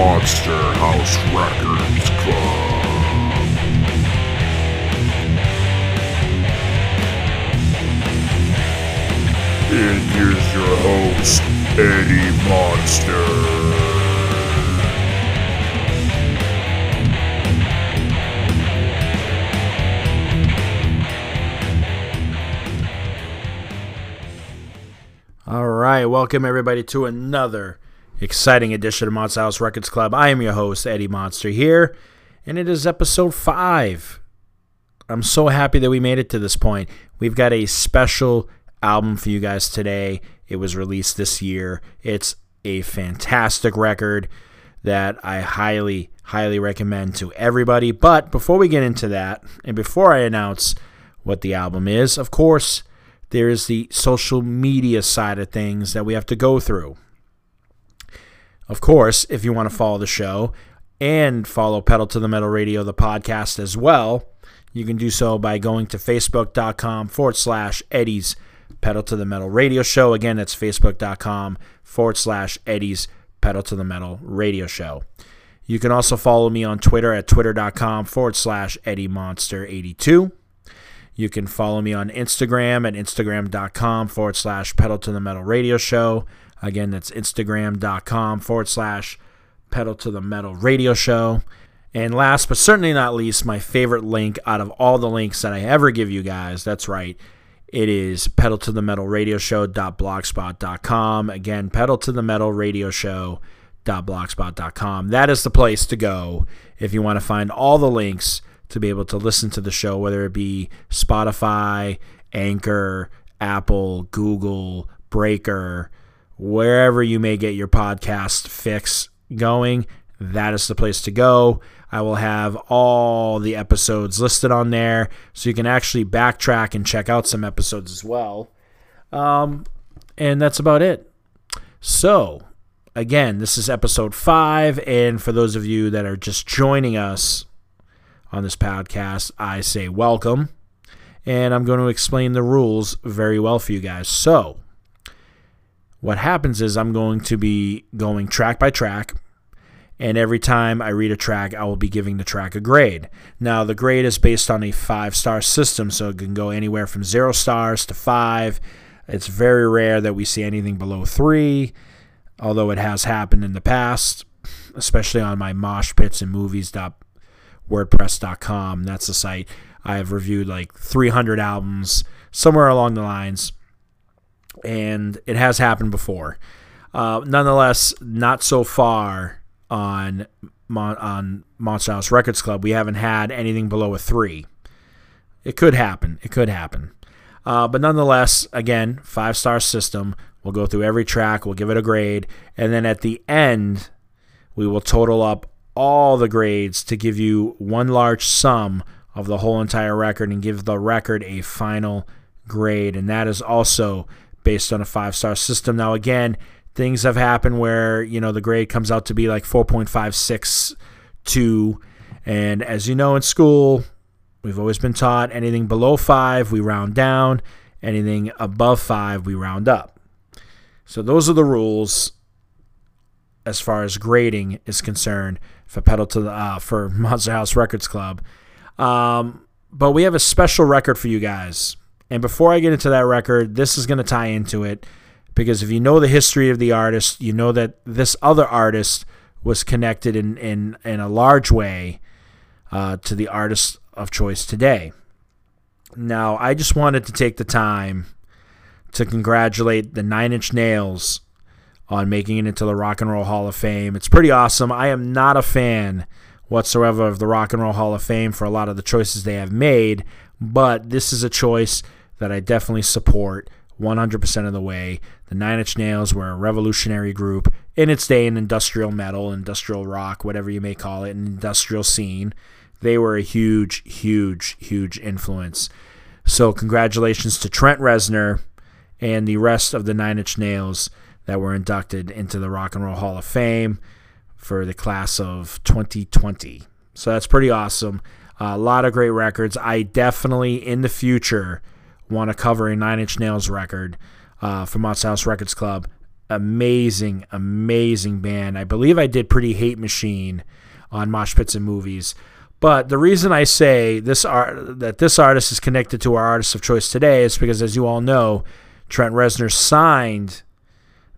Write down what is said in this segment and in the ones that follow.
Monster House Records Club. And here's your host, Eddie Monster. All right, welcome everybody to another exciting edition of Monster House Records Club. I am your host, Eddie Monster, here, and it is episode five. I'm so happy that we made it to this point. We've got a special album for you guys today. It was released this year. It's a fantastic record that I highly, highly recommend to everybody. But before we get into that, and before I announce what the album is, of course, there is the social media side of things that we have to go through. Of course, if you want to follow the show and follow Pedal to the Metal Radio, the podcast as well, you can do so by going to facebook.com forward slash Eddie's Pedal to the Metal Radio Show. Again, that's facebook.com forward slash Eddie's Pedal to the Metal Radio Show. You can also follow me on Twitter at twitter.com forward slash Eddie Monster 82. You can follow me on Instagram at instagram.com forward slash pedal to the metal radio show. Again, that's instagram.com forward slash pedal to the metal radio show. And last but certainly not least, my favorite link out of all the links that I ever give you guys. That's right. It is pedal to the metal radio show.blogspot.com. Again, pedal to the metal radio show.blogspot.com. That is the place to go if you want to find all the links to be able to listen to the show, whether it be Spotify, Anchor, Apple, Google, Breaker, wherever you may get your podcast fix going, that is the place to go. I will have all the episodes listed on there so you can actually backtrack and check out some episodes as well. Um, and that's about it. So, again, this is episode five. And for those of you that are just joining us on this podcast, I say welcome. And I'm going to explain the rules very well for you guys. So, what happens is I'm going to be going track by track, and every time I read a track, I will be giving the track a grade. Now, the grade is based on a five star system, so it can go anywhere from zero stars to five. It's very rare that we see anything below three, although it has happened in the past, especially on my mosh pits and movies.wordpress.com. That's the site. I have reviewed like 300 albums, somewhere along the lines and it has happened before. Uh, nonetheless, not so far on on Monster House Records Club. We haven't had anything below a three. It could happen. It could happen. Uh, but nonetheless, again, five star system. We'll go through every track. We'll give it a grade, and then at the end, we will total up all the grades to give you one large sum of the whole entire record and give the record a final grade. And that is also based on a five star system. Now, again, things have happened where, you know, the grade comes out to be like 4.562. And as you know, in school, we've always been taught anything below five, we round down. Anything above five, we round up. So those are the rules as far as grading is concerned for pedal to the uh, for Monster House Records Club. Um, but we have a special record for you guys. And before I get into that record, this is going to tie into it because if you know the history of the artist, you know that this other artist was connected in, in, in a large way uh, to the artist of choice today. Now, I just wanted to take the time to congratulate the Nine Inch Nails on making it into the Rock and Roll Hall of Fame. It's pretty awesome. I am not a fan whatsoever of the Rock and Roll Hall of Fame for a lot of the choices they have made, but this is a choice that I definitely support 100% of the way. The Nine Inch Nails were a revolutionary group in its day in industrial metal, industrial rock, whatever you may call it, an industrial scene. They were a huge, huge, huge influence. So, congratulations to Trent Reznor and the rest of the Nine Inch Nails that were inducted into the Rock and Roll Hall of Fame for the class of 2020. So, that's pretty awesome. A lot of great records. I definitely, in the future, want to cover a Nine Inch Nails record uh, from Monster House Records Club amazing, amazing band. I believe I did Pretty Hate Machine on Mosh Pits and Movies. But the reason I say this art that this artist is connected to our artist of choice today is because, as you all know, Trent Reznor signed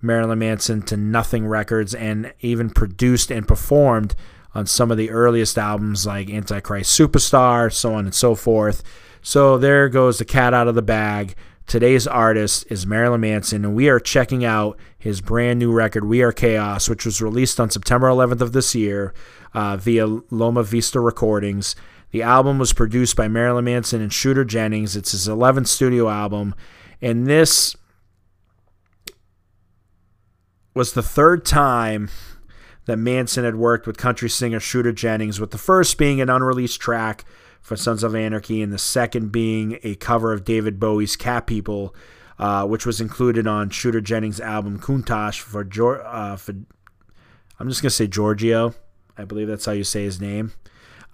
Marilyn Manson to Nothing Records and even produced and performed on some of the earliest albums like Antichrist Superstar, so on and so forth. So there goes the cat out of the bag. Today's artist is Marilyn Manson, and we are checking out his brand new record, We Are Chaos, which was released on September 11th of this year uh, via Loma Vista Recordings. The album was produced by Marilyn Manson and Shooter Jennings. It's his 11th studio album, and this was the third time that Manson had worked with country singer Shooter Jennings, with the first being an unreleased track for Sons of Anarchy, and the second being a cover of David Bowie's Cat People, uh, which was included on Shooter Jennings' album Countach for, uh, for I'm just to say Giorgio. I believe that's how you say his name.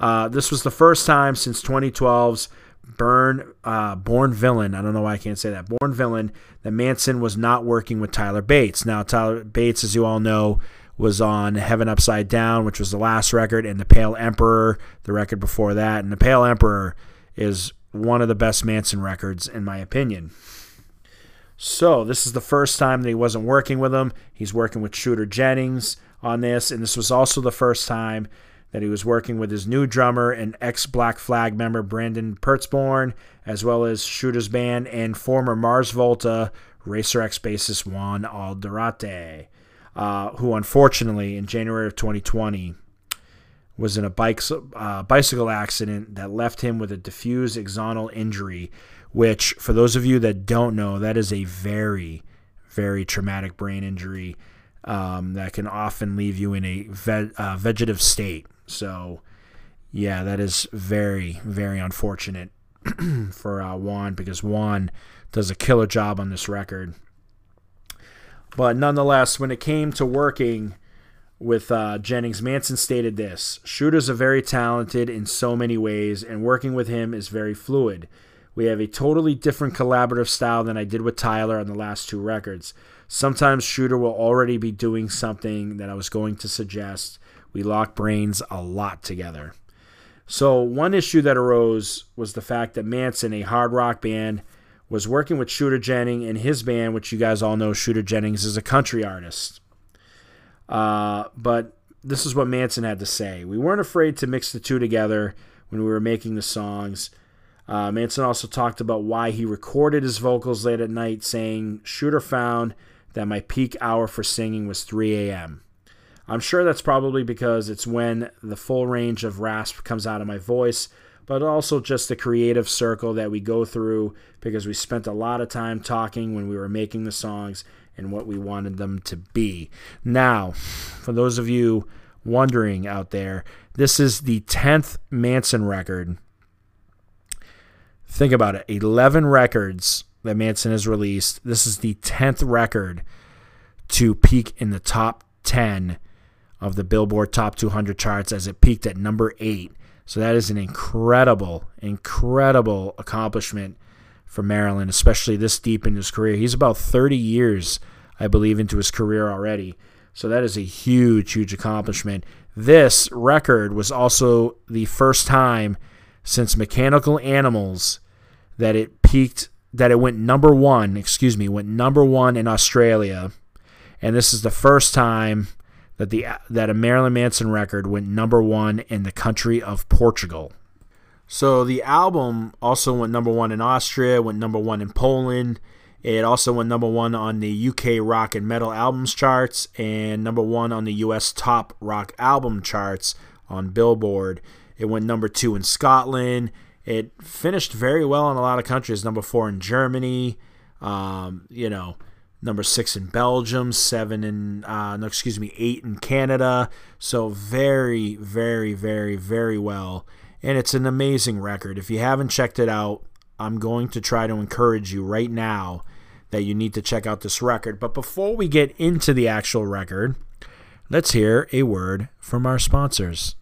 Uh, this was the first time since 2012's Burn uh, Born Villain. I don't know why I can't say that. Born Villain that Manson was not working with Tyler Bates. Now Tyler Bates, as you all know, was on Heaven Upside Down, which was the last record, and The Pale Emperor, the record before that. And The Pale Emperor is one of the best Manson records, in my opinion. So, this is the first time that he wasn't working with him. He's working with Shooter Jennings on this, and this was also the first time that he was working with his new drummer and ex Black Flag member Brandon Pertzborn, as well as Shooter's band and former Mars Volta Racer X bassist Juan Alderete uh, who unfortunately in January of 2020 was in a bike, uh, bicycle accident that left him with a diffuse axonal injury, which, for those of you that don't know, that is a very, very traumatic brain injury um, that can often leave you in a ve- uh, vegetative state. So, yeah, that is very, very unfortunate for uh, Juan because Juan does a killer job on this record. But nonetheless, when it came to working with uh, Jennings, Manson stated this Shooter's are very talented in so many ways, and working with him is very fluid. We have a totally different collaborative style than I did with Tyler on the last two records. Sometimes Shooter will already be doing something that I was going to suggest. We lock brains a lot together. So, one issue that arose was the fact that Manson, a hard rock band, was working with Shooter Jennings and his band, which you guys all know Shooter Jennings is a country artist. Uh, but this is what Manson had to say. We weren't afraid to mix the two together when we were making the songs. Uh, Manson also talked about why he recorded his vocals late at night, saying, Shooter found that my peak hour for singing was 3 a.m. I'm sure that's probably because it's when the full range of rasp comes out of my voice, but also just the creative circle that we go through because we spent a lot of time talking when we were making the songs and what we wanted them to be. Now, for those of you wondering out there, this is the 10th Manson record. Think about it 11 records that Manson has released. This is the 10th record to peak in the top 10 of the Billboard Top 200 charts as it peaked at number 8 so that is an incredible, incredible accomplishment for Marilyn, especially this deep in his career. He's about 30 years, I believe, into his career already. So that is a huge, huge accomplishment. This record was also the first time since Mechanical Animals that it peaked, that it went number one, excuse me, went number one in Australia. And this is the first time that the that a Marilyn Manson record went number one in the country of Portugal. So the album also went number one in Austria, went number one in Poland. It also went number one on the UK rock and metal albums charts and number one on the US top rock album charts on Billboard. It went number two in Scotland. It finished very well in a lot of countries. Number four in Germany. Um, you know, number six in Belgium, seven in, uh, no, excuse me, eight in Canada. So very, very, very, very well. And it's an amazing record. If you haven't checked it out, I'm going to try to encourage you right now that you need to check out this record. But before we get into the actual record, let's hear a word from our sponsors.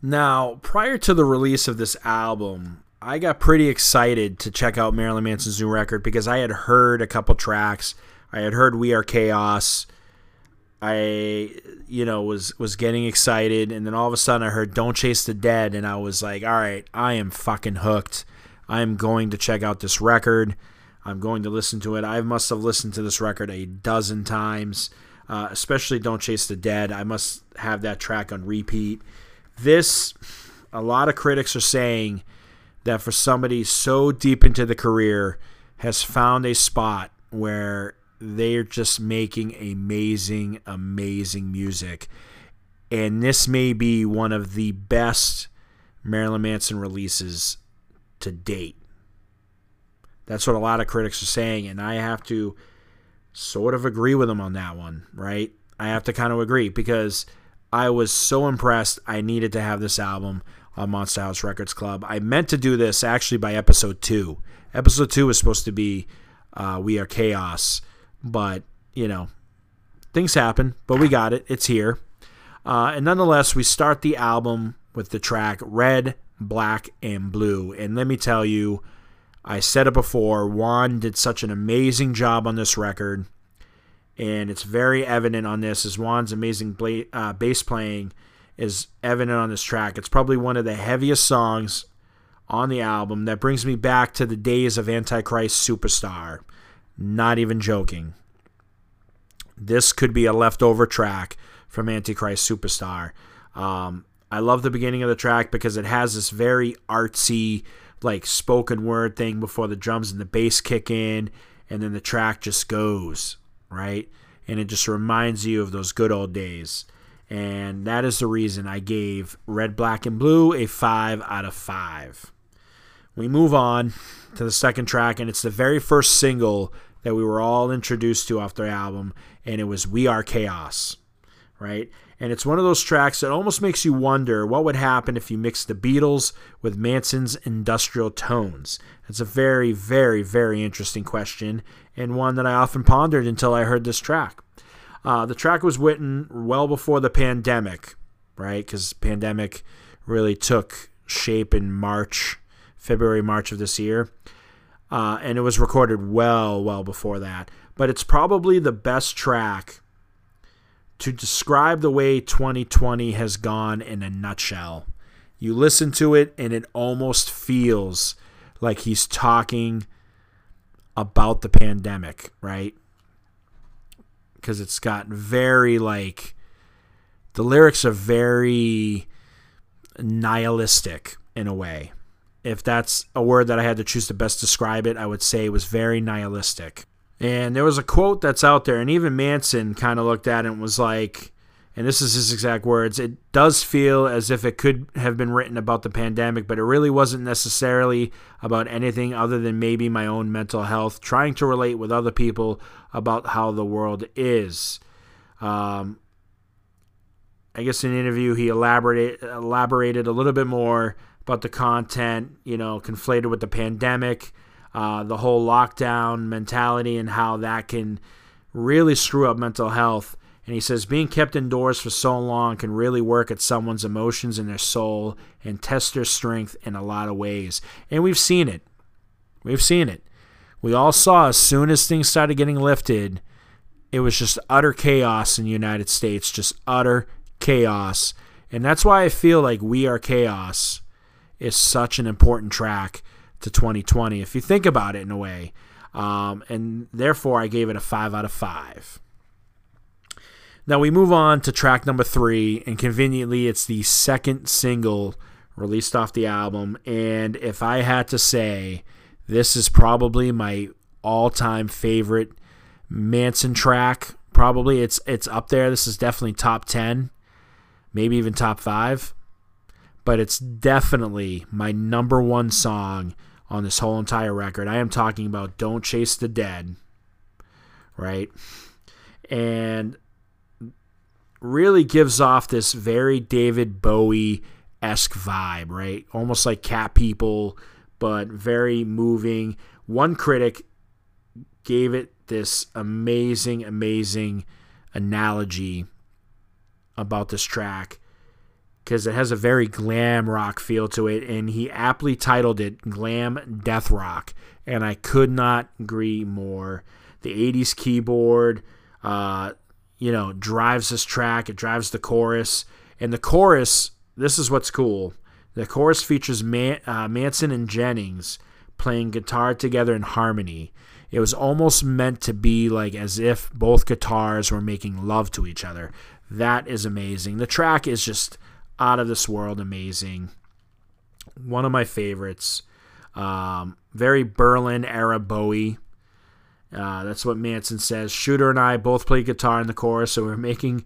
Now, prior to the release of this album, I got pretty excited to check out Marilyn Manson's new record because I had heard a couple tracks. I had heard We Are Chaos. I you know was was getting excited and then all of a sudden I heard Don't Chase the Dead and I was like, "All right, I am fucking hooked. I am going to check out this record. I'm going to listen to it. I must have listened to this record a dozen times, uh, especially Don't Chase the Dead. I must have that track on repeat. This, a lot of critics are saying that for somebody so deep into the career, has found a spot where they're just making amazing, amazing music. And this may be one of the best Marilyn Manson releases to date. That's what a lot of critics are saying, and I have to sort of agree with them on that one, right? I have to kind of agree because I was so impressed. I needed to have this album on Monster House Records Club. I meant to do this actually by episode two. Episode two was supposed to be uh, We Are Chaos, but you know, things happen. But we got it. It's here. Uh, and nonetheless, we start the album with the track Red, Black, and Blue. And let me tell you, I said it before, Juan did such an amazing job on this record. And it's very evident on this is Juan's amazing bla- uh, bass playing is evident on this track. It's probably one of the heaviest songs on the album that brings me back to the days of Antichrist Superstar. Not even joking. This could be a leftover track from Antichrist Superstar. Um, I love the beginning of the track because it has this very artsy, like spoken word thing before the drums and the bass kick in, and then the track just goes, right? And it just reminds you of those good old days. And that is the reason I gave Red, Black, and Blue a 5 out of 5. We move on to the second track, and it's the very first single that we were all introduced to off their album, and it was We Are Chaos, right? And it's one of those tracks that almost makes you wonder what would happen if you mixed the Beatles with Manson's industrial tones. It's a very, very, very interesting question, and one that I often pondered until I heard this track. Uh, the track was written well before the pandemic, right? Because pandemic really took shape in March, February, March of this year. Uh, and it was recorded well, well before that. But it's probably the best track to describe the way 2020 has gone in a nutshell. You listen to it, and it almost feels like he's talking about the pandemic, right? Because it's got very, like, the lyrics are very nihilistic in a way. If that's a word that I had to choose to best describe it, I would say it was very nihilistic. And there was a quote that's out there, and even Manson kind of looked at it and was like, and this is his exact words it does feel as if it could have been written about the pandemic, but it really wasn't necessarily about anything other than maybe my own mental health, trying to relate with other people about how the world is. Um, I guess in an interview, he elaborated, elaborated a little bit more about the content, you know, conflated with the pandemic uh, the whole lockdown mentality and how that can really screw up mental health. And he says being kept indoors for so long can really work at someone's emotions and their soul and test their strength in a lot of ways. And we've seen it. We've seen it. We all saw as soon as things started getting lifted, it was just utter chaos in the United States, just utter chaos. And that's why I feel like We Are Chaos is such an important track to 2020, if you think about it in a way. Um, and therefore, I gave it a 5 out of 5. Now we move on to track number three, and conveniently, it's the second single released off the album. And if I had to say, this is probably my all-time favorite Manson track. Probably it's it's up there. This is definitely top ten, maybe even top five. But it's definitely my number one song on this whole entire record. I am talking about Don't Chase the Dead, right? And really gives off this very David Bowie esque vibe, right? Almost like Cat People, but very moving. One critic gave it this amazing, amazing analogy about this track because it has a very glam rock feel to it, and he aptly titled it Glam Death Rock, and I could not agree more. the 80s keyboard, uh, you know, drives this track. It drives the chorus. And the chorus, this is what's cool. The chorus features Man, uh, Manson and Jennings playing guitar together in harmony. It was almost meant to be like as if both guitars were making love to each other. That is amazing. The track is just out of this world amazing. One of my favorites. Um, very Berlin era Bowie. Uh, that's what Manson says. Shooter and I both play guitar in the chorus, so we're making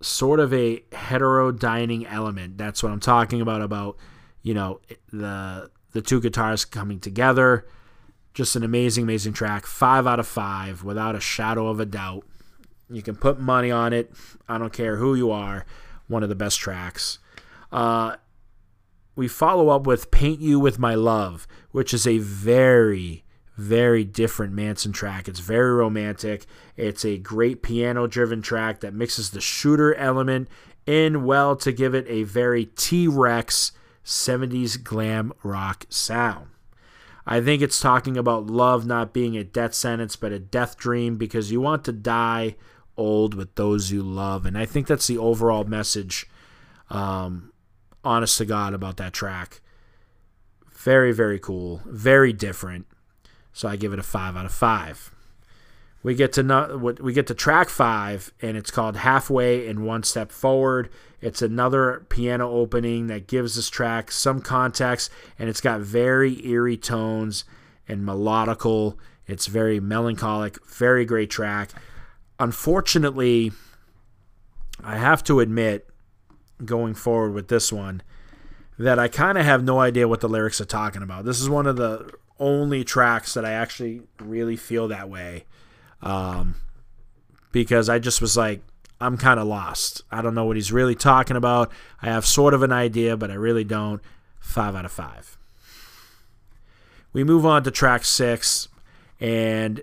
sort of a heterodyning element. That's what I'm talking about. About you know the the two guitars coming together. Just an amazing, amazing track. Five out of five, without a shadow of a doubt. You can put money on it. I don't care who you are. One of the best tracks. Uh, we follow up with Paint You With My Love, which is a very, very different Manson track. It's very romantic. It's a great piano driven track that mixes the shooter element in well to give it a very T Rex 70s glam rock sound. I think it's talking about love not being a death sentence, but a death dream because you want to die old with those you love. And I think that's the overall message, um, honest to God, about that track. Very, very cool. Very different. So I give it a five out of five. We get to not, we get to track five, and it's called "Halfway and One Step Forward." It's another piano opening that gives this track some context, and it's got very eerie tones and melodical. It's very melancholic, very great track. Unfortunately, I have to admit, going forward with this one, that I kind of have no idea what the lyrics are talking about. This is one of the only tracks that I actually really feel that way um, because I just was like, I'm kind of lost. I don't know what he's really talking about. I have sort of an idea, but I really don't. Five out of five. We move on to track six, and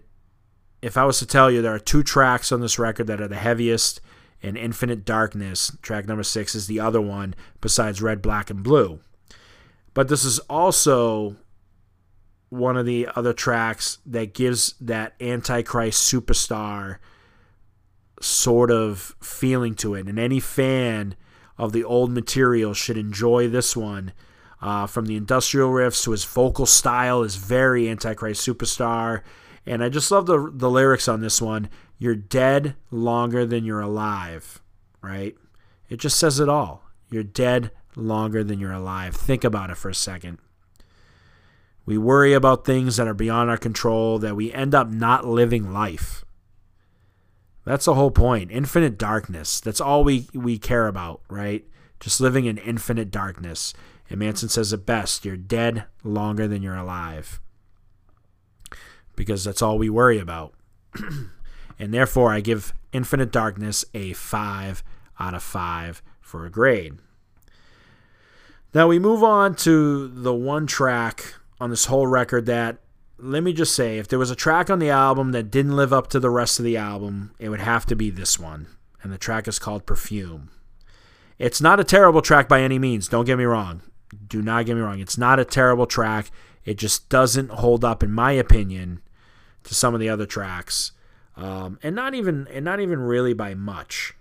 if I was to tell you there are two tracks on this record that are the heaviest, and Infinite Darkness, track number six, is the other one besides Red, Black, and Blue. But this is also one of the other tracks that gives that Antichrist superstar sort of feeling to it. And any fan of the old material should enjoy this one. Uh, from the industrial riffs to his vocal style is very Antichrist superstar. And I just love the, the lyrics on this one. You're dead longer than you're alive, right? It just says it all. You're dead longer than you're alive. Think about it for a second. We worry about things that are beyond our control, that we end up not living life. That's the whole point. Infinite darkness. That's all we, we care about, right? Just living in infinite darkness. And Manson says it best you're dead longer than you're alive. Because that's all we worry about. and therefore, I give Infinite Darkness a 5 out of 5 for a grade. Now we move on to the one track on this whole record that let me just say if there was a track on the album that didn't live up to the rest of the album, it would have to be this one. And the track is called Perfume. It's not a terrible track by any means, don't get me wrong. Do not get me wrong. It's not a terrible track. It just doesn't hold up in my opinion to some of the other tracks. Um, and not even and not even really by much,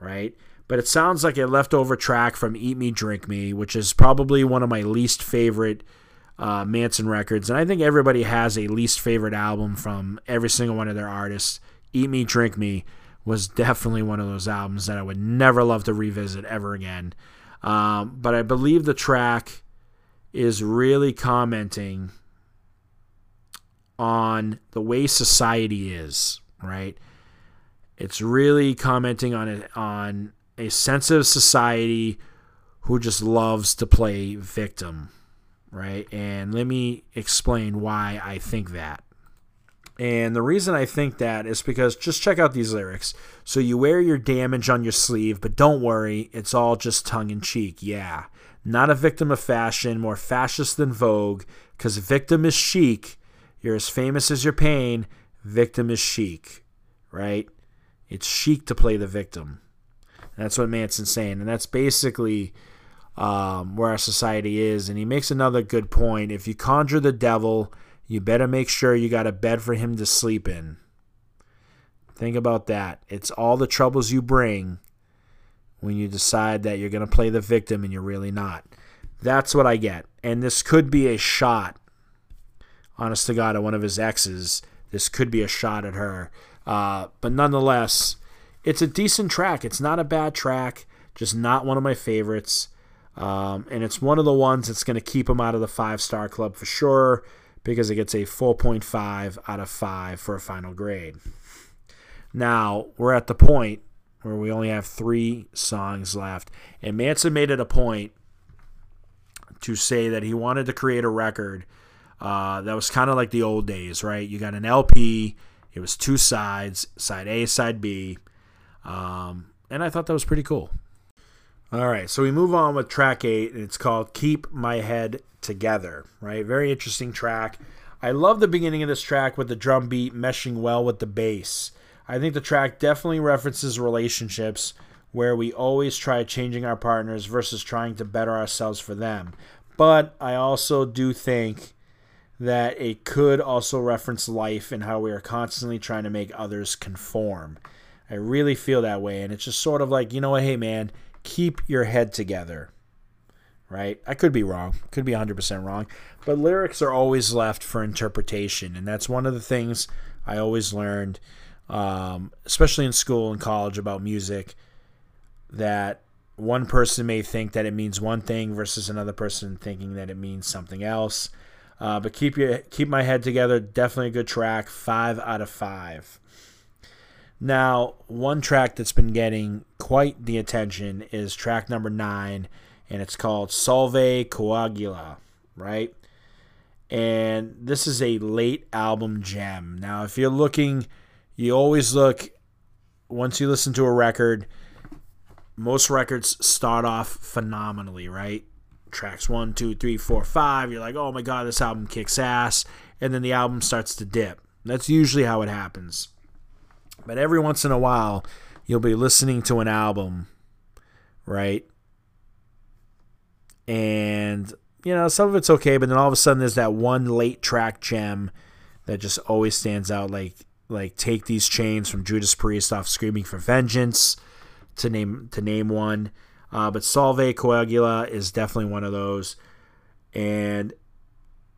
right? But it sounds like a leftover track from Eat Me Drink Me, which is probably one of my least favorite uh, Manson records, and I think everybody has a least favorite album from every single one of their artists. Eat Me, Drink Me was definitely one of those albums that I would never love to revisit ever again. Um, but I believe the track is really commenting on the way society is, right? It's really commenting on it on a sensitive society who just loves to play victim right? And let me explain why I think that. And the reason I think that is because just check out these lyrics. So you wear your damage on your sleeve, but don't worry, it's all just tongue in cheek. Yeah. Not a victim of fashion, more fascist than Vogue, because victim is chic. You're as famous as your pain. Victim is chic, right? It's chic to play the victim. That's what Manson's saying. And that's basically um, where our society is. And he makes another good point. If you conjure the devil, you better make sure you got a bed for him to sleep in. Think about that. It's all the troubles you bring when you decide that you're going to play the victim and you're really not. That's what I get. And this could be a shot, honest to God, at one of his exes. This could be a shot at her. Uh, but nonetheless, it's a decent track. It's not a bad track, just not one of my favorites. Um, and it's one of the ones that's going to keep him out of the five star club for sure because it gets a 4.5 out of 5 for a final grade. Now, we're at the point where we only have three songs left. And Manson made it a point to say that he wanted to create a record uh, that was kind of like the old days, right? You got an LP, it was two sides, side A, side B. Um, and I thought that was pretty cool. All right, so we move on with track eight, and it's called Keep My Head Together, right? Very interesting track. I love the beginning of this track with the drum beat meshing well with the bass. I think the track definitely references relationships where we always try changing our partners versus trying to better ourselves for them. But I also do think that it could also reference life and how we are constantly trying to make others conform. I really feel that way. And it's just sort of like, you know what, hey man, keep your head together. Right? I could be wrong. Could be 100% wrong. But lyrics are always left for interpretation. And that's one of the things I always learned, um, especially in school and college about music, that one person may think that it means one thing versus another person thinking that it means something else. Uh, but keep your keep my head together. Definitely a good track. Five out of five. Now, one track that's been getting quite the attention is track number nine, and it's called Solve Coagula, right? And this is a late album gem. Now, if you're looking, you always look, once you listen to a record, most records start off phenomenally, right? Tracks one, two, three, four, five. You're like, oh my God, this album kicks ass. And then the album starts to dip. That's usually how it happens. But every once in a while, you'll be listening to an album, right? And, you know, some of it's okay, but then all of a sudden there's that one late track gem that just always stands out like like take these chains from Judas Priest off Screaming for Vengeance to name to name one. Uh, but Solve Coagula is definitely one of those. And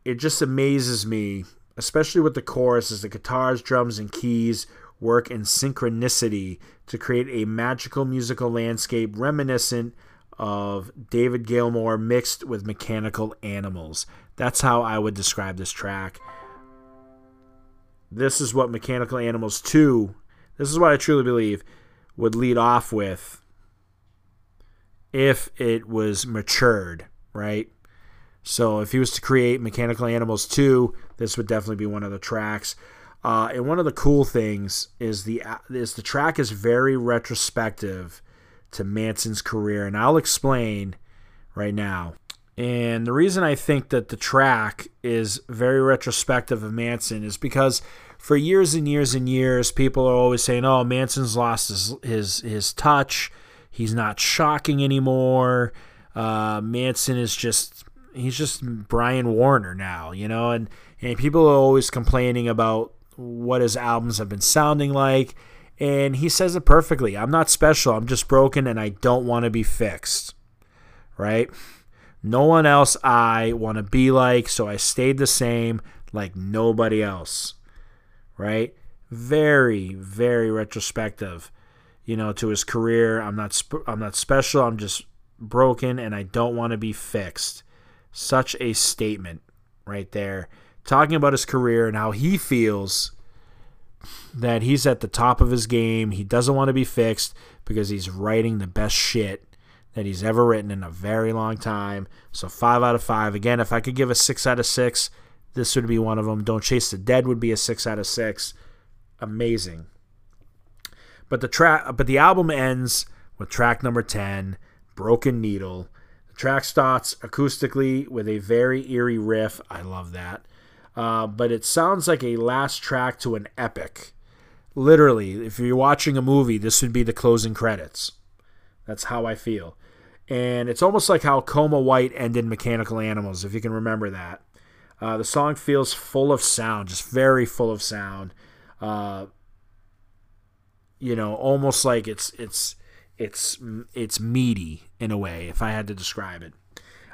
it just amazes me, especially with the chorus, as the guitars, drums, and keys work in synchronicity to create a magical musical landscape reminiscent of David Gilmour mixed with mechanical animals. That's how I would describe this track. This is what Mechanical Animals 2, this is what I truly believe, would lead off with if it was matured, right? So if he was to create Mechanical Animals 2, this would definitely be one of the tracks. Uh, and one of the cool things is the is the track is very retrospective to Manson's career, and I'll explain right now. And the reason I think that the track is very retrospective of Manson is because for years and years and years, people are always saying, "Oh, Manson's lost his his his touch. He's not shocking anymore. Uh, Manson is just he's just Brian Warner now, you know." And and people are always complaining about what his albums have been sounding like. And he says it perfectly. I'm not special. I'm just broken and I don't want to be fixed. Right? No one else I want to be like, so I stayed the same like nobody else. Right? Very, very retrospective, you know, to his career. I'm not sp- I'm not special. I'm just broken and I don't want to be fixed. Such a statement right there talking about his career and how he feels that he's at the top of his game. He doesn't want to be fixed because he's writing the best shit that he's ever written in a very long time. So, five out of five. Again, if I could give a six out of six, this would be one of them. Don't Chase the Dead would be a six out of six. Amazing. But the track, but the album ends with track number ten, "Broken Needle." The track starts acoustically with a very eerie riff. I love that. Uh, but it sounds like a last track to an epic. Literally, if you're watching a movie, this would be the closing credits. That's how I feel. And it's almost like how Coma White ended Mechanical Animals, if you can remember that. Uh, the song feels full of sound, just very full of sound. Uh, you know, almost like it's it's it's it's meaty in a way, if I had to describe it.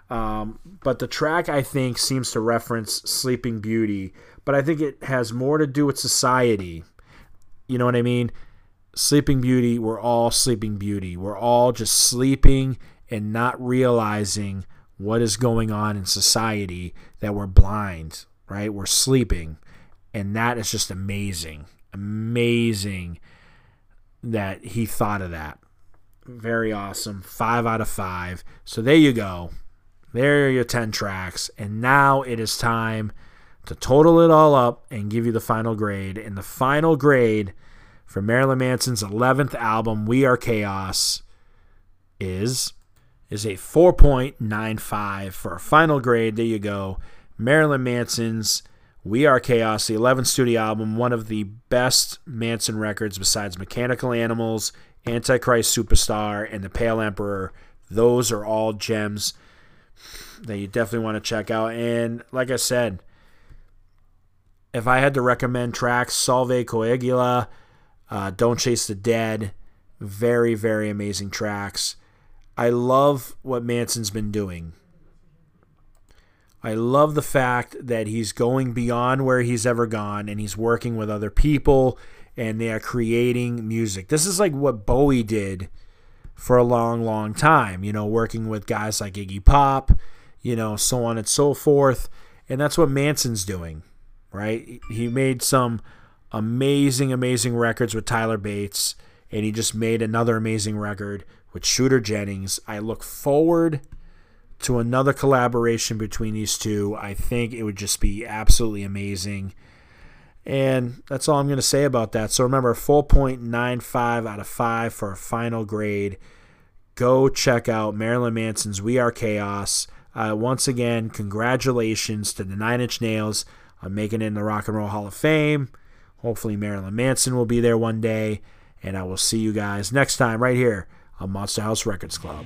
Um, but the track I think seems to reference Sleeping Beauty, but I think it has more to do with society. You know what I mean? Sleeping Beauty, we're all Sleeping Beauty. We're all just sleeping and not realizing what is going on in society that we're blind, right? We're sleeping. And that is just amazing. Amazing that he thought of that. Very awesome. Five out of five. So there you go. There are your 10 tracks. And now it is time to total it all up and give you the final grade. And the final grade for Marilyn Manson's 11th album, We Are Chaos, is is a 4.95 for a final grade. There you go. Marilyn Manson's We Are Chaos, the 11th studio album, one of the best Manson records besides Mechanical Animals, Antichrist Superstar, and The Pale Emperor. Those are all gems that you definitely want to check out. And like I said, if I had to recommend tracks, Salve Coagula, uh, Don't Chase the Dead, very, very amazing tracks. I love what Manson's been doing. I love the fact that he's going beyond where he's ever gone and he's working with other people and they are creating music. This is like what Bowie did for a long, long time, you know, working with guys like Iggy Pop, you know, so on and so forth. And that's what Manson's doing, right? He made some amazing, amazing records with Tyler Bates, and he just made another amazing record with Shooter Jennings. I look forward to another collaboration between these two. I think it would just be absolutely amazing. And that's all I'm going to say about that. So remember, 4.95 out of 5 for a final grade. Go check out Marilyn Manson's We Are Chaos. Uh, once again, congratulations to the Nine Inch Nails on making it in the Rock and Roll Hall of Fame. Hopefully, Marilyn Manson will be there one day. And I will see you guys next time right here on Monster House Records Club.